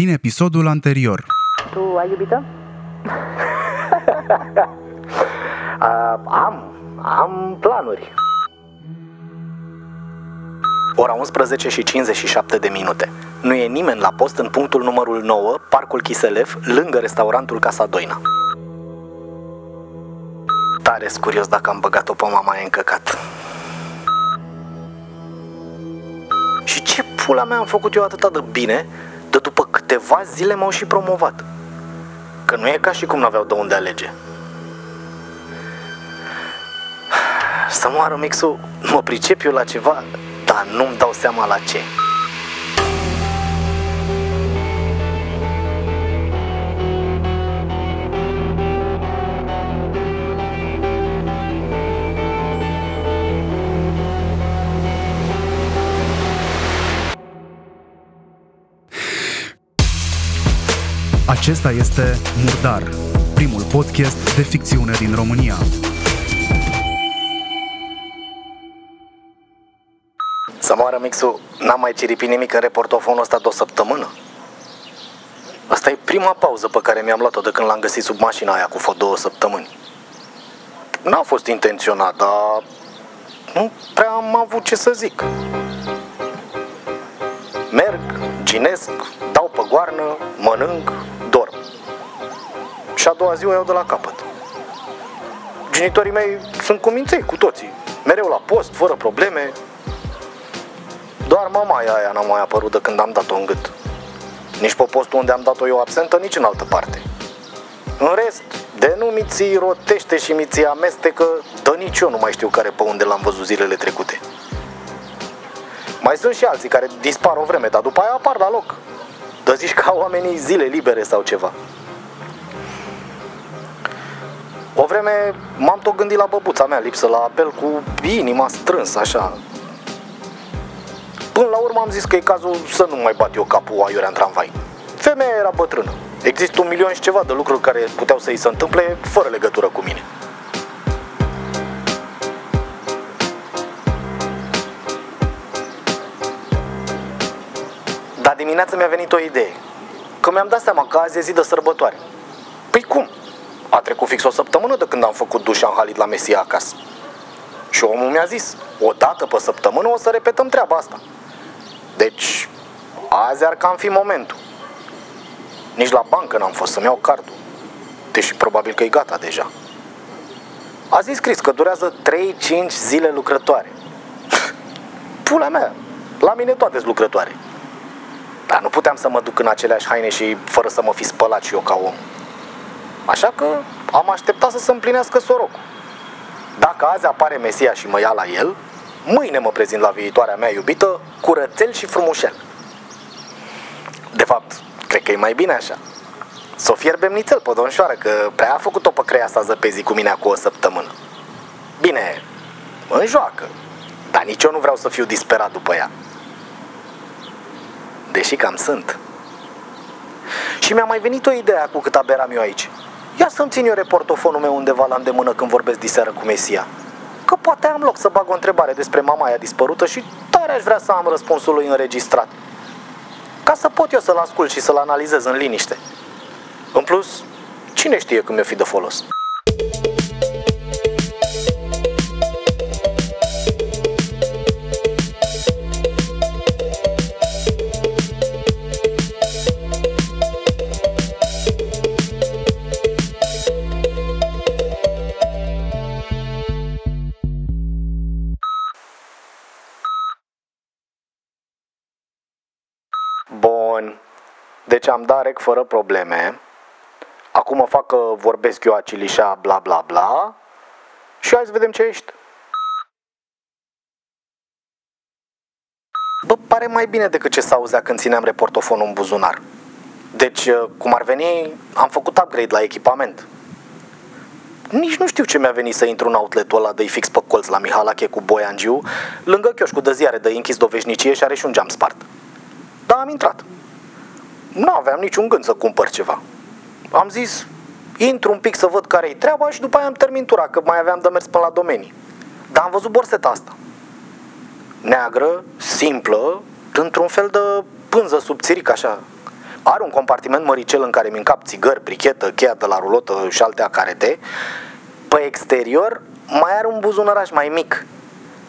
din episodul anterior. Tu ai iubită? Uh, am, am planuri. Ora 11 și 57 de minute. Nu e nimeni la post în punctul numărul 9, Parcul Chiselev, lângă restaurantul Casa Doina. Tare curios dacă am băgat-o pe mama e încăcat. Și ce pula mea am făcut eu atâta de bine, de după câteva zile m-au și promovat. Că nu e ca și cum n-aveau de unde alege. Să moară mixul, mă pricep eu la ceva, dar nu-mi dau seama la ce. Acesta este Murdar, primul podcast de ficțiune din România. Să moară mixul, n-am mai ciripit nimic în reportofonul ăsta de o săptămână. Asta e prima pauză pe care mi-am luat-o de când l-am găsit sub mașina aia cu fă două săptămâni. N-a fost intenționat, dar nu prea am avut ce să zic. Merg, ginesc, dau pe goarnă, mănânc, dorm. Și a doua zi o iau de la capăt. Genitorii mei sunt cuminței cu toții. Mereu la post, fără probleme. Doar mama aia n-a mai apărut de când am dat-o în gât. Nici pe postul unde am dat-o eu absentă, nici în altă parte. În rest, de nu mi ți rotește și mi ți amestecă, dă nici eu nu mai știu care pe unde l-am văzut zilele trecute. Mai sunt și alții care dispar o vreme, dar după aia apar la loc. Dă zici ca oamenii zile libere sau ceva. O vreme m-am tot gândit la băbuța mea lipsă la apel cu inima strânsă, așa. Până la urmă am zis că e cazul să nu mai bat eu capul aiurea în tramvai. Femeia era bătrână. Există un milion și ceva de lucruri care puteau să-i se întâmple fără legătură cu mine. Dar dimineața mi-a venit o idee. Că mi-am dat seama că azi e zi de sărbătoare. Păi cum? A trecut fix o săptămână de când am făcut duș și am halit la Mesia acasă. Și omul mi-a zis, o dată pe săptămână o să repetăm treaba asta. Deci, azi ar cam fi momentul. Nici la bancă n-am fost să-mi iau cardul. Deși probabil că e gata deja. A zis scris că durează 3-5 zile lucrătoare. Pula mea, la mine toate sunt lucrătoare. Dar nu puteam să mă duc în aceleași haine și fără să mă fi spălat și eu ca om. Așa că am așteptat să se împlinească sorocul. Dacă azi apare Mesia și mă ia la el, mâine mă prezint la viitoarea mea iubită, curățel și frumușel. De fapt, cred că e mai bine așa. Să o fierbem nițel pe domnșoară, că prea a făcut-o pe creia asta zăpezii cu mine cu o săptămână. Bine, în joacă, dar nici eu nu vreau să fiu disperat după ea. Deși cam sunt. Și mi-a mai venit o idee cu cât aberam eu aici. Ia să-mi țin eu reportofonul meu undeva la îndemână când vorbesc diseară cu Mesia. Că poate am loc să bag o întrebare despre mama aia dispărută și tare aș vrea să am răspunsul lui înregistrat. Ca să pot eu să-l ascult și să-l analizez în liniște. În plus, cine știe cum mi-o fi de folos? Bun. Deci am dat rec fără probleme. Acum fac că vorbesc eu acilișa bla bla bla. Și hai să vedem ce ești. Bă, pare mai bine decât ce s-auzea când țineam reportofonul în buzunar. Deci, cum ar veni, am făcut upgrade la echipament. Nici nu știu ce mi-a venit să intru în outletul ăla de fix pe colț la Mihalache cu Boiangiu, lângă chioșcul de ziare de închis doveșnicie și are și un geam spart. Dar am intrat. Nu aveam niciun gând să cumpăr ceva. Am zis, intru un pic să văd care e treaba și după aia am termin tura, că mai aveam de mers până la domenii. Dar am văzut borseta asta. Neagră, simplă, într-un fel de pânză subțiric așa. Are un compartiment măricel în care mi încap țigări, brichetă, cheia de la rulotă și alte acarete. Pe exterior mai are un buzunăraș mai mic.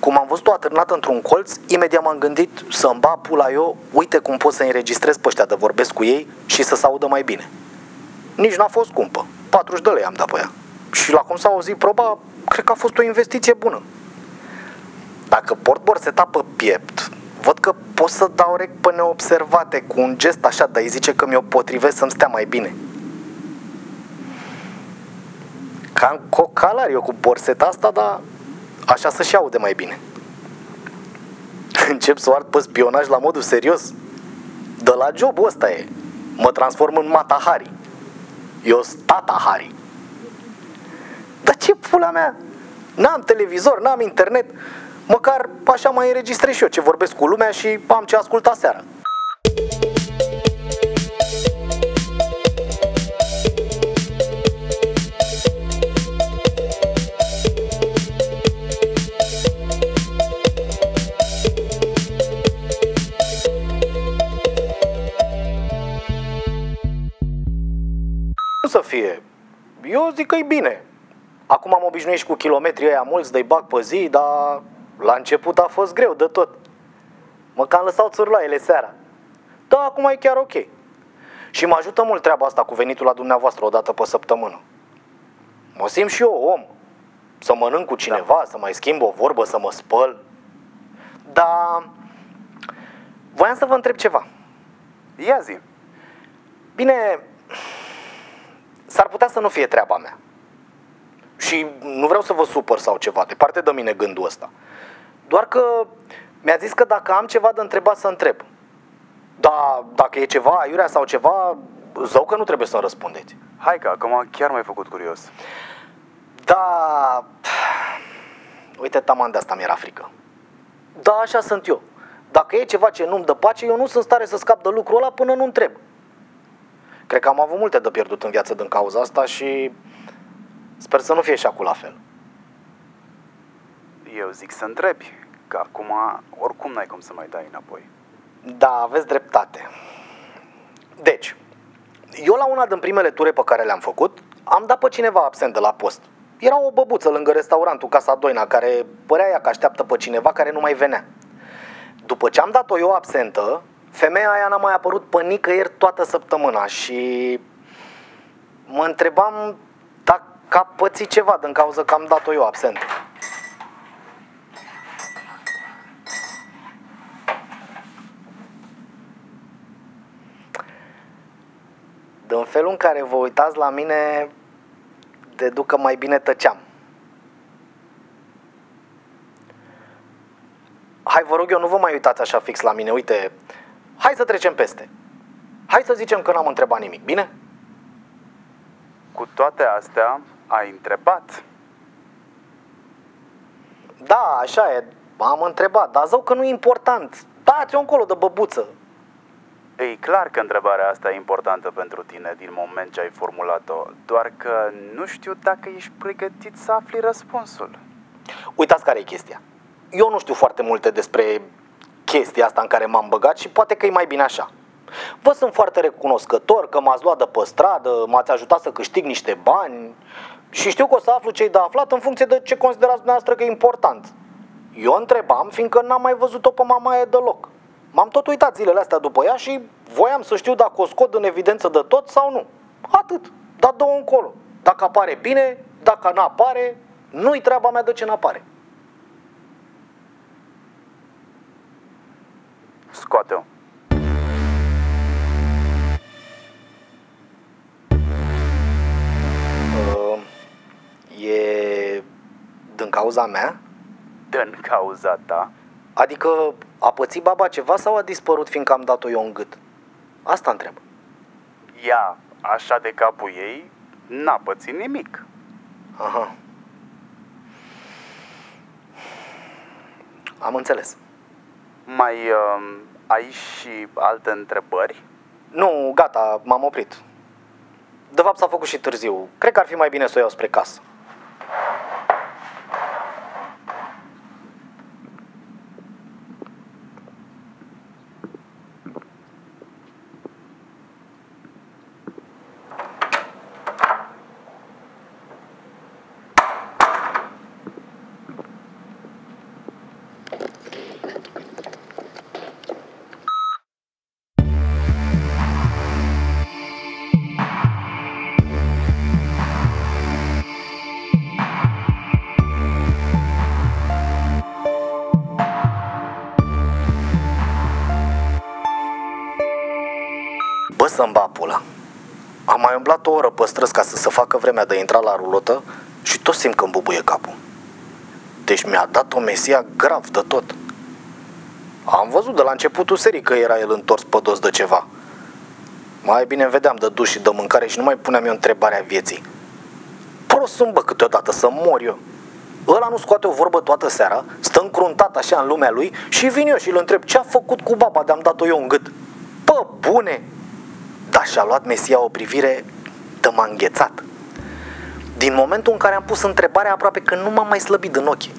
Cum am văzut-o atârnată într-un colț, imediat m-am gândit să-mi bat pula eu, uite cum pot să înregistrez pe ăștia de vorbesc cu ei și să se audă mai bine. Nici n-a fost scumpă. 40 de lei am dat pe ea. Și la cum s-a auzit proba, cred că a fost o investiție bună. Dacă port borseta pe piept, văd că pot să dau rec pe neobservate cu un gest așa, dar îi zice că mi-o potrivesc să-mi stea mai bine. Cam cocalar eu cu borseta asta, dar așa să-și aude mai bine. Încep să o ard pe spionaj la modul serios. De la jobul ăsta e. Mă transform în Mata Hari. Eu stata Hari. Dar ce pula mea? N-am televizor, n-am internet. Măcar așa mai înregistrez și eu ce vorbesc cu lumea și am ce asculta seara. Eu zic că e bine. Acum am obișnuit și cu kilometrii ăia mulți de-i bag pe zi, dar la început a fost greu de tot. Mă cam lăsau țurloaiele seara. Da, acum e chiar ok. Și mă ajută mult treaba asta cu venitul la dumneavoastră o dată pe săptămână. Mă simt și eu om. Să mănânc cu cineva, da. să mai schimb o vorbă, să mă spăl. Dar voiam să vă întreb ceva. Ia zi. Bine, s-ar putea să nu fie treaba mea. Și nu vreau să vă supăr sau ceva, departe de mine gândul ăsta. Doar că mi-a zis că dacă am ceva de întrebat să întreb. Da, dacă e ceva aiurea sau ceva, zău că nu trebuie să-mi răspundeți. Hai că acum chiar m-ai făcut curios. Da, uite, taman de asta mi-era frică. Da, așa sunt eu. Dacă e ceva ce nu-mi dă pace, eu nu sunt stare să scap de lucrul ăla până nu întreb. Cred că am avut multe de pierdut în viață din cauza asta și sper să nu fie și acum la fel. Eu zic să întrebi, că acum oricum n-ai cum să mai dai înapoi. Da, aveți dreptate. Deci, eu la una din primele ture pe care le-am făcut, am dat pe cineva absent de la post. Era o băbuță lângă restaurantul Casa Doina, care părea ea că așteaptă pe cineva care nu mai venea. După ce am dat-o eu absentă, femeia aia n-a mai apărut pe nicăieri toată săptămâna și mă întrebam dacă a pățit ceva din cauza că am dat-o eu absentă. Din felul în care vă uitați la mine, deduc că mai bine tăceam. Hai, vă rog eu, nu vă mai uitați așa fix la mine. Uite, hai să trecem peste. Hai să zicem că n-am întrebat nimic, bine? Cu toate astea, ai întrebat. Da, așa e, am întrebat, dar zău că nu e important. Dați-o încolo de băbuță. E clar că întrebarea asta e importantă pentru tine din moment ce ai formulat-o, doar că nu știu dacă ești pregătit să afli răspunsul. Uitați care e chestia. Eu nu știu foarte multe despre chestia asta în care m-am băgat și poate că e mai bine așa. Vă sunt foarte recunoscător că m-ați luat de pe stradă, m-ați ajutat să câștig niște bani și știu că o să aflu ce de aflat în funcție de ce considerați dumneavoastră că e important. Eu întrebam, fiindcă n-am mai văzut-o pe mamaie deloc. M-am tot uitat zilele astea după ea și voiam să știu dacă o scot în evidență de tot sau nu. Atât. Dar dă încolo. Dacă apare bine, dacă nu apare, nu-i treaba mea de ce n-apare. Scoate-o. E din cauza mea? Dă-n cauza ta. Adică a pățit baba ceva sau a dispărut fiindcă am dat-o eu în gât? Asta întreb. Ea, așa de capul ei, n-a pățit nimic. Aha. Am înțeles. Mai uh, ai și alte întrebări? Nu, gata, m-am oprit. De fapt s-a făcut și târziu. Cred că ar fi mai bine să o iau spre casă. Să-mi ba pula. Am mai umblat o oră pe străzi ca să se facă vremea de a intra la rulotă și tot simt că îmi bubuie capul. Deci mi-a dat o mesia grav de tot. Am văzut de la începutul serii că era el întors pe dos de ceva. Mai bine îmi vedeam de duș și de mâncare și nu mai puneam eu întrebarea vieții. Prost sunt, bă, câteodată să mor eu. Ăla nu scoate o vorbă toată seara, stă încruntat așa în lumea lui și vin eu și îl întreb ce a făcut cu baba de-am dat-o eu în gât. Pă, bune! Dar și-a luat Mesia o privire de m-a înghețat. Din momentul în care am pus întrebarea aproape că nu m-am mai slăbit în ochi.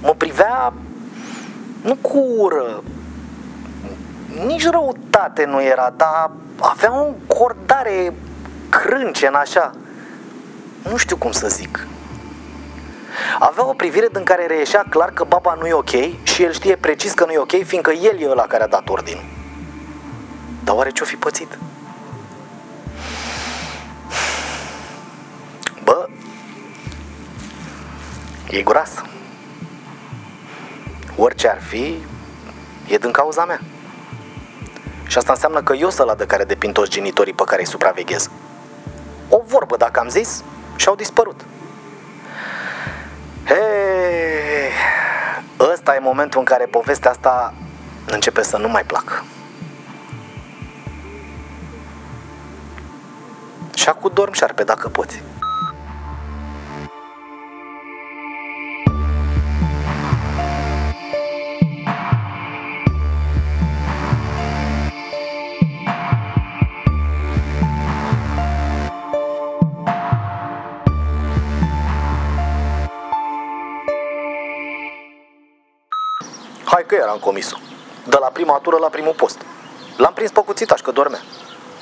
Mă privea nu cu ură, nici răutate nu era, dar avea o încordare crâncen așa. Nu știu cum să zic. Avea o privire din care reieșea clar că baba nu e ok și el știe precis că nu e ok, fiindcă el e ăla care a dat ordin. Dar oare ce-o fi pățit? Bă, e groasă. Orice ar fi, e din cauza mea. Și asta înseamnă că eu sunt la de care depind toți genitorii pe care îi supraveghez. O vorbă, dacă am zis, și-au dispărut. Hei, ăsta e momentul în care povestea asta începe să nu mai placă. Și acum dorm șarpe dacă poți. Hai că eram comisul. De la prima tură la primul post. L-am prins pe cuțitaș că dormea.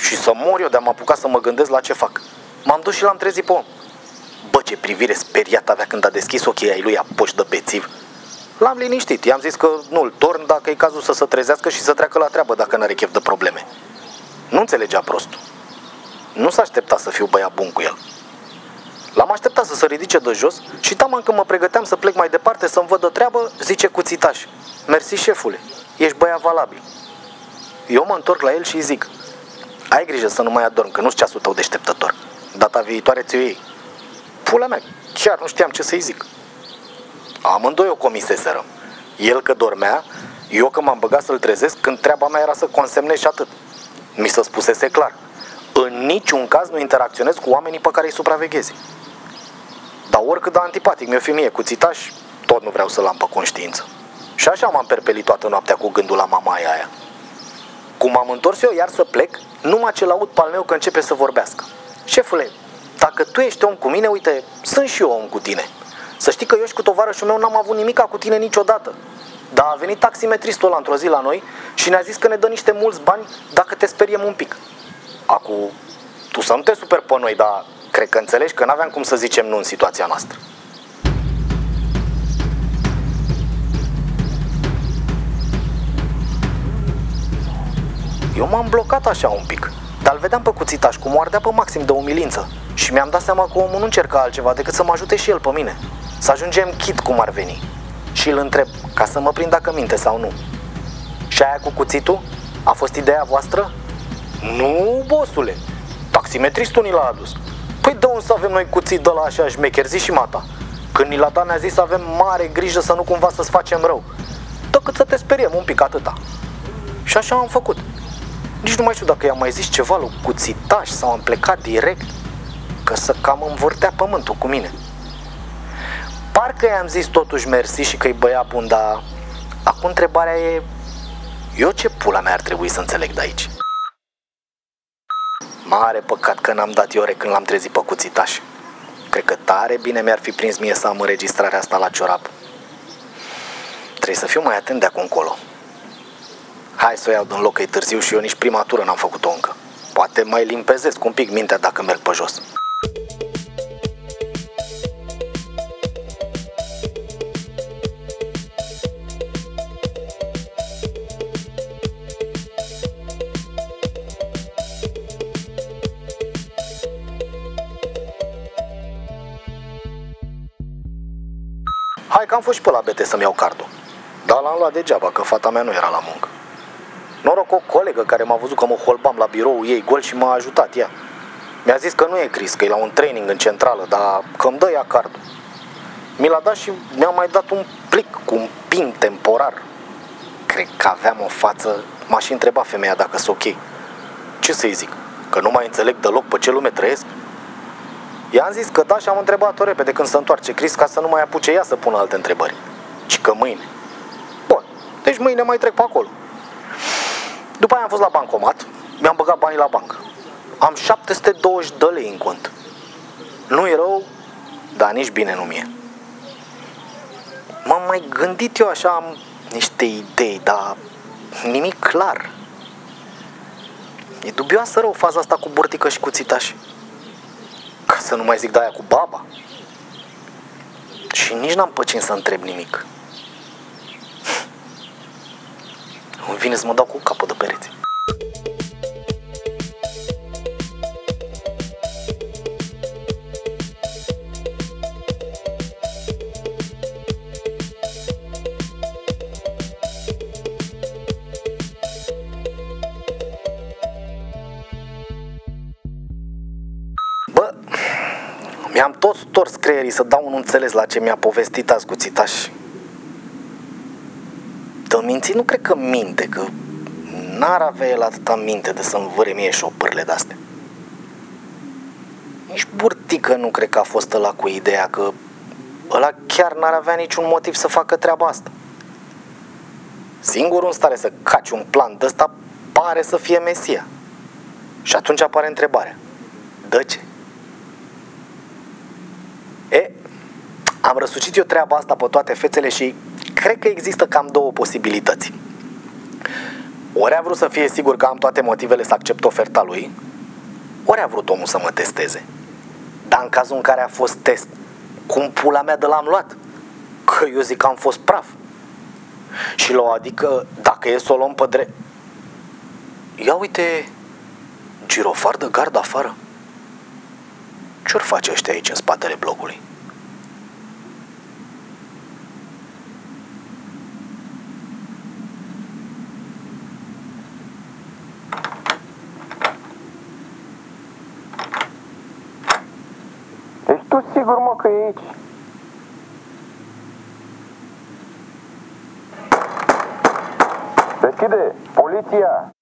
Și să mor eu de-am apucat să mă gândesc la ce fac. M-am dus și l-am trezit pe om. Bă, ce privire speriat avea când a deschis ochii ai lui apoș de bețiv. L-am liniștit, i-am zis că nu-l torn dacă e cazul să se trezească și să treacă la treabă dacă n-are chef de probleme. Nu înțelegea prostul. Nu s-a așteptat să fiu băiat bun cu el. L-am așteptat să se ridice de jos și taman când mă pregăteam să plec mai departe să-mi văd de treabă, zice cuțitaș. Mersi, șefule, ești băiat valabil. Eu mă întorc la el și îi zic, ai grijă să nu mai adorm, că nu-ți ceasul tău deșteptător. Data viitoare ți-o iei. Pula mea, chiar nu știam ce să-i zic. Amândoi o comiseseră. El că dormea, eu că m-am băgat să-l trezesc când treaba mea era să consemnez și atât. Mi se spusese clar. În niciun caz nu interacționez cu oamenii pe care îi supraveghezi. Dar oricât de antipatic mi-o fi mie cuțitaș, tot nu vreau să-l am pe conștiință. Și așa m-am perpelit toată noaptea cu gândul la mama aia. Cum m-am întors eu iar să plec, numai ce l-aud pe al meu că începe să vorbească. Șefule, dacă tu ești om cu mine, uite, sunt și eu om cu tine. Să știi că eu și cu tovarășul meu n-am avut nimica cu tine niciodată. Dar a venit taximetristul ăla într-o zi la noi și ne-a zis că ne dă niște mulți bani dacă te speriem un pic. Acu, tu să nu te super pe noi, dar cred că înțelegi că n-aveam cum să zicem nu în situația noastră. Eu m-am blocat așa un pic, dar îl vedeam pe cuțitaș cum o ardea pe maxim de umilință și mi-am dat seama că omul nu încerca altceva decât să mă ajute și el pe mine. Să ajungem chit cum ar veni. Și îl întreb, ca să mă prind dacă minte sau nu. Și aia cu cuțitul? A fost ideea voastră? Nu, bosule. Taximetristul ni l-a adus. Păi de unde să avem noi cuțit de la așa șmecher, zi și mata. Când ni l-a dat ne-a zis să avem mare grijă să nu cumva să-ți facem rău. Decât să te speriem un pic atâta. Și așa am făcut. Nici nu mai știu dacă i-am mai zis ceva lui cuțitaș sau am plecat direct, că să cam învârtea pământul cu mine. Parcă i-am zis totuși mersi și că-i băia bun, dar acum întrebarea e, eu ce pula mea ar trebui să înțeleg de aici? Mare păcat că n-am dat ore când l-am trezit pe cuțitaș. Cred că tare bine mi-ar fi prins mie să am înregistrarea asta la ciorap. Trebuie să fiu mai atent de acum încolo. Hai să o iau din loc că e târziu și eu nici prima tură n-am făcut-o încă. Poate mai limpezesc un pic mintea dacă merg pe jos. Hai că am fost și pe la BT să-mi iau cardul. Dar l-am luat degeaba, că fata mea nu era la muncă. Noroc o colegă care m-a văzut că mă holbam la birou ei gol și m-a ajutat ea. Mi-a zis că nu e Chris, că e la un training în centrală, dar că îmi dă ea cardul. Mi l-a dat și mi-a mai dat un plic cu un pin temporar. Cred că aveam o față, m-aș și întrebat femeia dacă sunt ok. Ce să-i zic? Că nu mai înțeleg deloc pe ce lume trăiesc? I-am zis că da și am întrebat-o repede când se întoarce Chris ca să nu mai apuce ea să pună alte întrebări. Ci că mâine. Bun, deci mâine mai trec pe acolo. După aia am fost la bancomat, mi-am băgat banii la bancă. Am 720 de lei în cont. Nu e rău, dar nici bine nu mie. M-am mai gândit eu așa, am niște idei, dar nimic clar. E dubioasă rău faza asta cu burtică și cu țitași. Ca să nu mai zic de aia cu baba. Și nici n-am păcin să întreb nimic. Îmi vine să mă dau cu capul de pereți. Bă, mi-am tot stors creierii să dau un înțeles la ce mi-a povestit azi cu țitaș. Dă minții nu cred că minte, că n-ar avea el atâta minte de să-mi vâre mie șopârle de-astea. Nici burtică nu cred că a fost ăla cu ideea că ăla chiar n-ar avea niciun motiv să facă treaba asta. Singurul în stare să caci un plan de ăsta pare să fie Mesia. Și atunci apare întrebarea. De ce? E, am răsucit eu treaba asta pe toate fețele și cred că există cam două posibilități. Ori a vrut să fie sigur că am toate motivele să accept oferta lui, ori a vrut omul să mă testeze. Dar în cazul în care a fost test, cum pula mea de l-am luat? Că eu zic că am fost praf. Și la adică, dacă e să o luăm pe drept... Ia uite, girofar de gard afară. Ce-or face ăștia aici în spatele blocului? Tu sigur, mă, că e aici? Deschide! Poliția!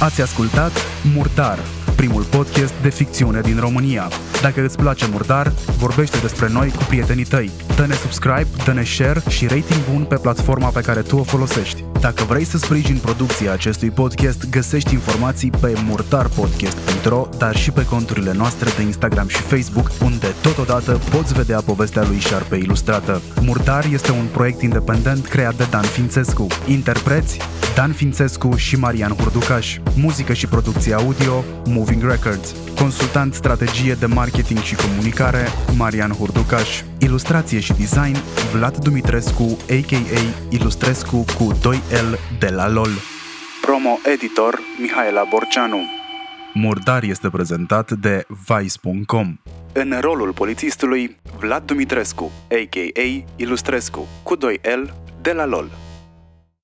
Ați ascultat Murdar, primul podcast de ficțiune din România. Dacă îți place Murdar, vorbește despre noi cu prietenii tăi. Dă-ne subscribe, dă-ne share și rating bun pe platforma pe care tu o folosești. Dacă vrei să sprijini producția acestui podcast, găsești informații pe murdarpodcast.ro, dar și pe conturile noastre de Instagram și Facebook, unde totodată poți vedea povestea lui Șarpe ilustrată. Murdar este un proiect independent creat de Dan Fințescu. Interpreți Dan Fințescu și Marian Hurducaș. Muzică și producție audio Moving Records. Consultant strategie de marketing și comunicare Marian Hurducaș. Ilustrație și design Vlad Dumitrescu, a.k.a. Ilustrescu cu 2L de la LOL. Promo editor Mihaela Borceanu. Murdar este prezentat de Vice.com. În rolul polițistului Vlad Dumitrescu, a.k.a. Ilustrescu, cu 2L de la LOL.